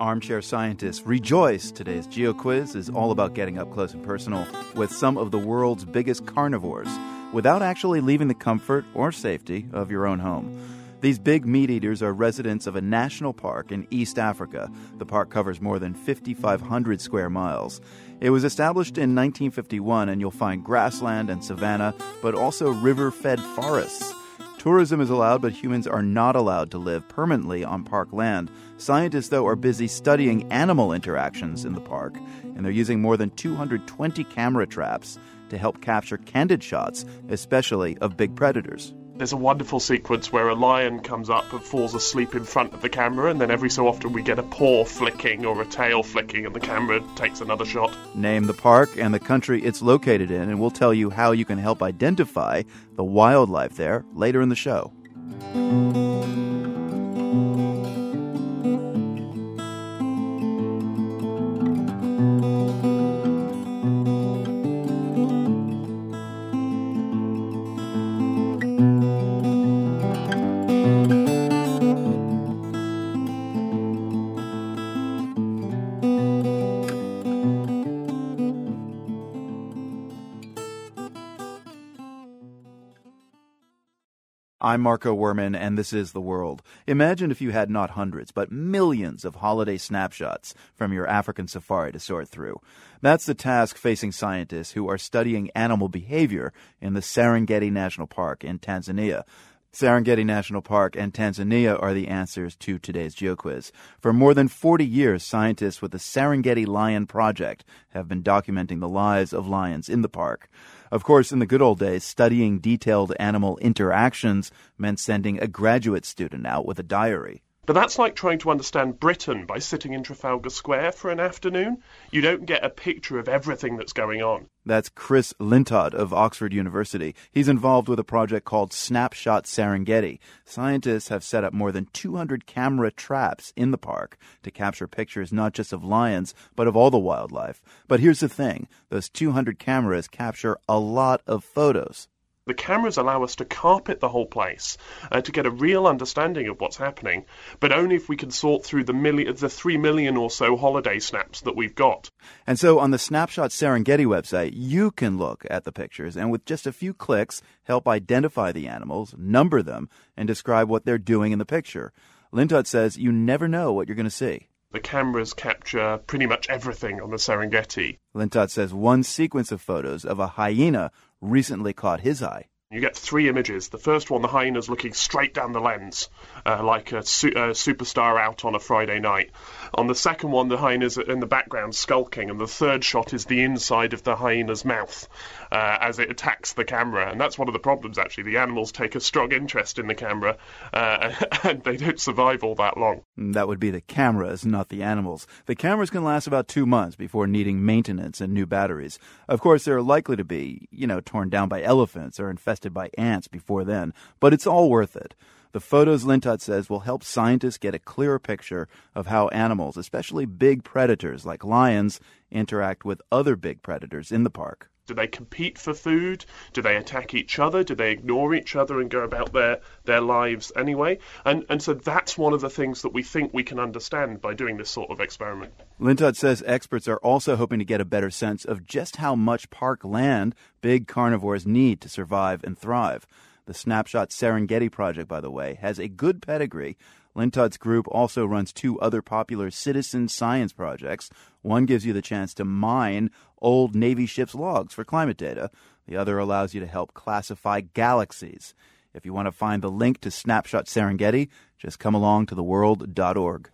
Armchair scientists rejoice. Today's Geo Quiz is all about getting up close and personal with some of the world's biggest carnivores without actually leaving the comfort or safety of your own home. These big meat eaters are residents of a national park in East Africa. The park covers more than 5,500 square miles. It was established in 1951, and you'll find grassland and savanna, but also river fed forests. Tourism is allowed, but humans are not allowed to live permanently on park land. Scientists, though, are busy studying animal interactions in the park, and they're using more than 220 camera traps to help capture candid shots, especially of big predators. There's a wonderful sequence where a lion comes up and falls asleep in front of the camera, and then every so often we get a paw flicking or a tail flicking, and the camera takes another shot. Name the park and the country it's located in, and we'll tell you how you can help identify the wildlife there later in the show. I'm Marco Werman, and this is The World. Imagine if you had not hundreds, but millions of holiday snapshots from your African safari to sort through. That's the task facing scientists who are studying animal behavior in the Serengeti National Park in Tanzania. Serengeti National Park and Tanzania are the answers to today's GeoQuiz. For more than 40 years, scientists with the Serengeti Lion Project have been documenting the lives of lions in the park. Of course, in the good old days, studying detailed animal interactions meant sending a graduate student out with a diary. But that's like trying to understand Britain by sitting in Trafalgar Square for an afternoon. You don't get a picture of everything that's going on. That's Chris Lintott of Oxford University. He's involved with a project called Snapshot Serengeti. Scientists have set up more than 200 camera traps in the park to capture pictures not just of lions, but of all the wildlife. But here's the thing those 200 cameras capture a lot of photos. The cameras allow us to carpet the whole place uh, to get a real understanding of what's happening, but only if we can sort through the million, the three million or so holiday snaps that we've got. And so on the Snapshot Serengeti website, you can look at the pictures and with just a few clicks help identify the animals, number them, and describe what they're doing in the picture. Lintott says you never know what you're going to see. The cameras capture pretty much everything on the Serengeti. Lintott says one sequence of photos of a hyena recently caught his eye. You get three images. The first one, the hyena's looking straight down the lens, uh, like a, su- a, superstar out on a Friday night. On the second one, the hyena's in the background skulking, and the third shot is the inside of the hyena's mouth uh, as it attacks the camera. And that's one of the problems, actually. The animals take a strong interest in the camera, uh, and they don't survive all that long. That would be the cameras, not the animals. The cameras can last about two months before needing maintenance and new batteries. Of course, they're likely to be, you know, torn down by elephants or infested by ants before then, but it's all worth it. The photos, Lintott says, will help scientists get a clearer picture of how animals, especially big predators like lions, interact with other big predators in the park. Do they compete for food? Do they attack each other? Do they ignore each other and go about their, their lives anyway? And, and so that's one of the things that we think we can understand by doing this sort of experiment. Lintott says experts are also hoping to get a better sense of just how much park land big carnivores need to survive and thrive. The Snapshot Serengeti project, by the way, has a good pedigree. Lintott's group also runs two other popular citizen science projects. One gives you the chance to mine old Navy ships' logs for climate data. The other allows you to help classify galaxies. If you want to find the link to Snapshot Serengeti, just come along to theworld.org.